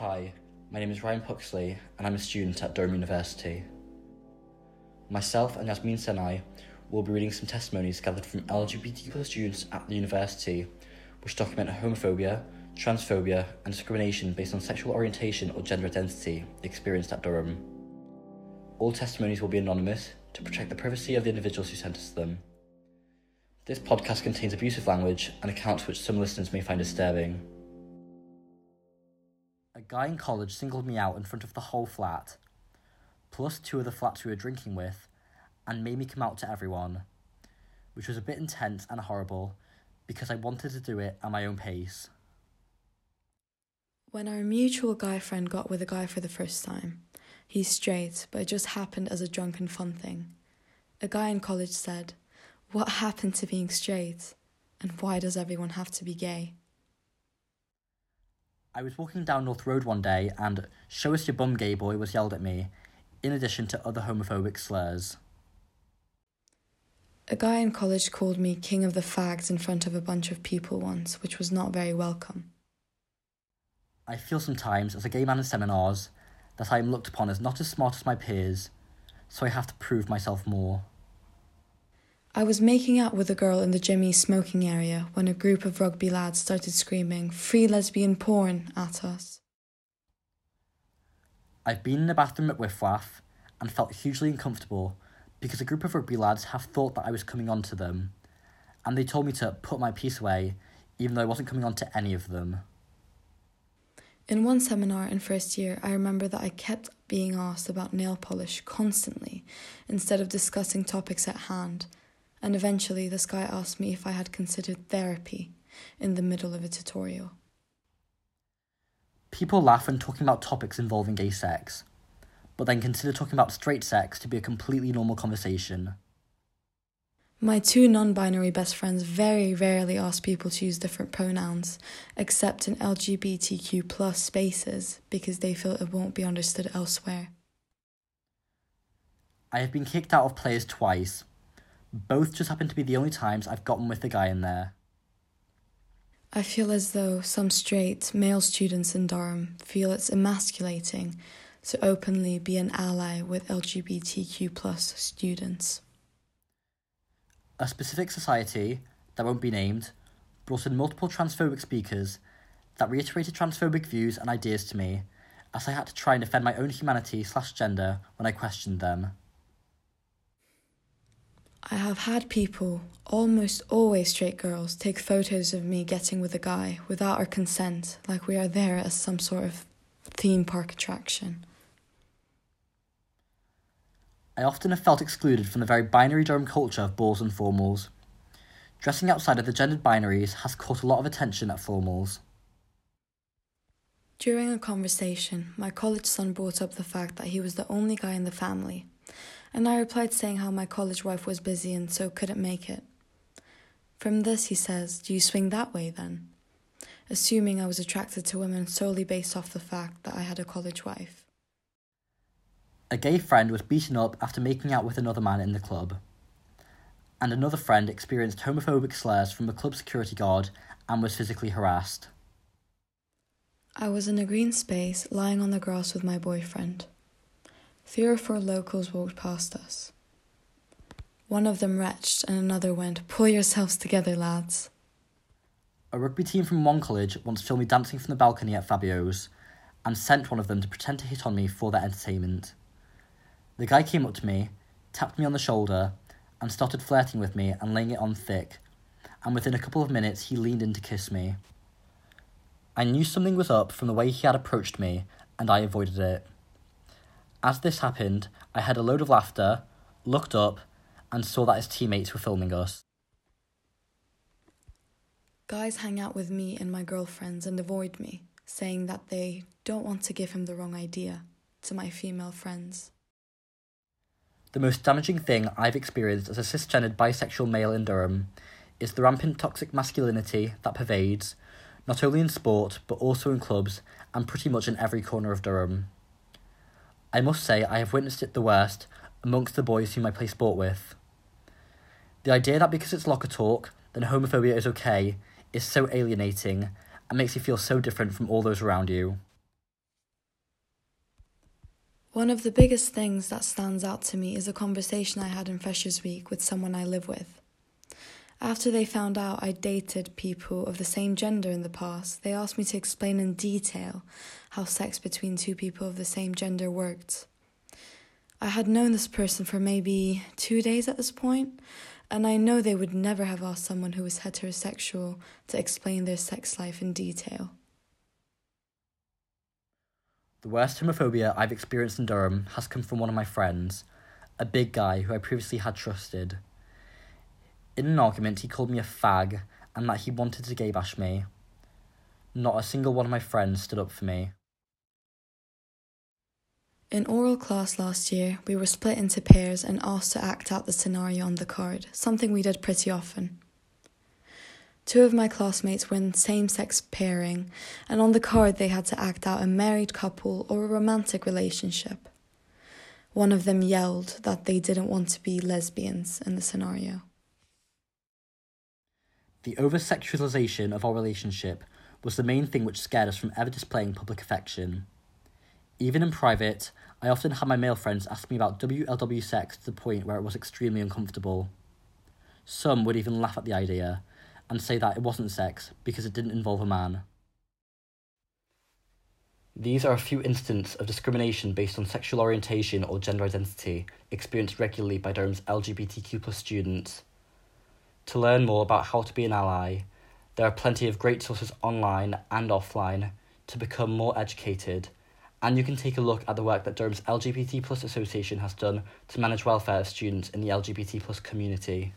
Hi, my name is Ryan Puxley and I'm a student at Durham University. Myself and Yasmin Senai will be reading some testimonies gathered from LGBT students at the university which document homophobia, transphobia, and discrimination based on sexual orientation or gender identity experienced at Durham. All testimonies will be anonymous to protect the privacy of the individuals who sent us them. This podcast contains abusive language and accounts which some listeners may find disturbing. A guy in college singled me out in front of the whole flat, plus two of the flats we were drinking with, and made me come out to everyone, which was a bit intense and horrible because I wanted to do it at my own pace. When our mutual guy friend got with a guy for the first time, he's straight, but it just happened as a drunken fun thing. A guy in college said, What happened to being straight? And why does everyone have to be gay? I was walking down North Road one day and Show us your bum gay boy was yelled at me, in addition to other homophobic slurs. A guy in college called me king of the fags in front of a bunch of people once, which was not very welcome. I feel sometimes, as a gay man in seminars, that I am looked upon as not as smart as my peers, so I have to prove myself more. I was making out with a girl in the Jimmy smoking area when a group of rugby lads started screaming, Free lesbian porn at us. I've been in the bathroom at Whiffwaff and felt hugely uncomfortable because a group of rugby lads have thought that I was coming on to them, and they told me to put my piece away, even though I wasn't coming on to any of them. In one seminar in first year, I remember that I kept being asked about nail polish constantly instead of discussing topics at hand, and eventually this guy asked me if I had considered therapy in the middle of a tutorial. People laugh when talking about topics involving gay sex, but then consider talking about straight sex to be a completely normal conversation. My two non binary best friends very rarely ask people to use different pronouns, except in LGBTQ plus spaces, because they feel it won't be understood elsewhere. I have been kicked out of players twice. Both just happen to be the only times I've gotten with the guy in there. I feel as though some straight male students in Durham feel it's emasculating to openly be an ally with LGBTQ plus students. A specific society, that won't be named, brought in multiple transphobic speakers that reiterated transphobic views and ideas to me, as I had to try and defend my own humanity slash gender when I questioned them. I have had people, almost always straight girls, take photos of me getting with a guy without our consent, like we are there as some sort of theme park attraction. I often have felt excluded from the very binary Durham culture of balls and formals. Dressing outside of the gendered binaries has caught a lot of attention at formals. During a conversation, my college son brought up the fact that he was the only guy in the family, and I replied saying how my college wife was busy and so couldn't make it. From this, he says, Do you swing that way then? Assuming I was attracted to women solely based off the fact that I had a college wife. A gay friend was beaten up after making out with another man in the club. And another friend experienced homophobic slurs from a club security guard and was physically harassed. I was in a green space lying on the grass with my boyfriend. Three or four locals walked past us. One of them retched, and another went, Pull yourselves together, lads. A rugby team from one college once filmed me dancing from the balcony at Fabio's and sent one of them to pretend to hit on me for their entertainment. The guy came up to me, tapped me on the shoulder, and started flirting with me and laying it on thick, and within a couple of minutes he leaned in to kiss me. I knew something was up from the way he had approached me, and I avoided it. As this happened, I heard a load of laughter, looked up, and saw that his teammates were filming us. Guys hang out with me and my girlfriends and avoid me, saying that they don't want to give him the wrong idea to my female friends. The most damaging thing I've experienced as a cisgendered bisexual male in Durham is the rampant toxic masculinity that pervades, not only in sport, but also in clubs and pretty much in every corner of Durham. I must say I have witnessed it the worst amongst the boys whom I play sport with. The idea that because it's locker talk, then homophobia is okay is so alienating and makes you feel so different from all those around you. One of the biggest things that stands out to me is a conversation I had in Freshers Week with someone I live with. After they found out I dated people of the same gender in the past, they asked me to explain in detail how sex between two people of the same gender worked. I had known this person for maybe two days at this point, and I know they would never have asked someone who was heterosexual to explain their sex life in detail. The worst homophobia I've experienced in Durham has come from one of my friends, a big guy who I previously had trusted. In an argument, he called me a fag and that he wanted to gay bash me. Not a single one of my friends stood up for me. In oral class last year, we were split into pairs and asked to act out the scenario on the card, something we did pretty often. Two of my classmates were in same sex pairing, and on the card they had to act out a married couple or a romantic relationship. One of them yelled that they didn't want to be lesbians in the scenario. The over sexualization of our relationship was the main thing which scared us from ever displaying public affection. Even in private, I often had my male friends ask me about WLW sex to the point where it was extremely uncomfortable. Some would even laugh at the idea and say that it wasn't sex because it didn't involve a man. These are a few instances of discrimination based on sexual orientation or gender identity experienced regularly by Durham's LGBTQ students. To learn more about how to be an ally, there are plenty of great sources online and offline to become more educated and you can take a look at the work that Durham's LGBT Plus Association has done to manage welfare of students in the LGBT Plus community.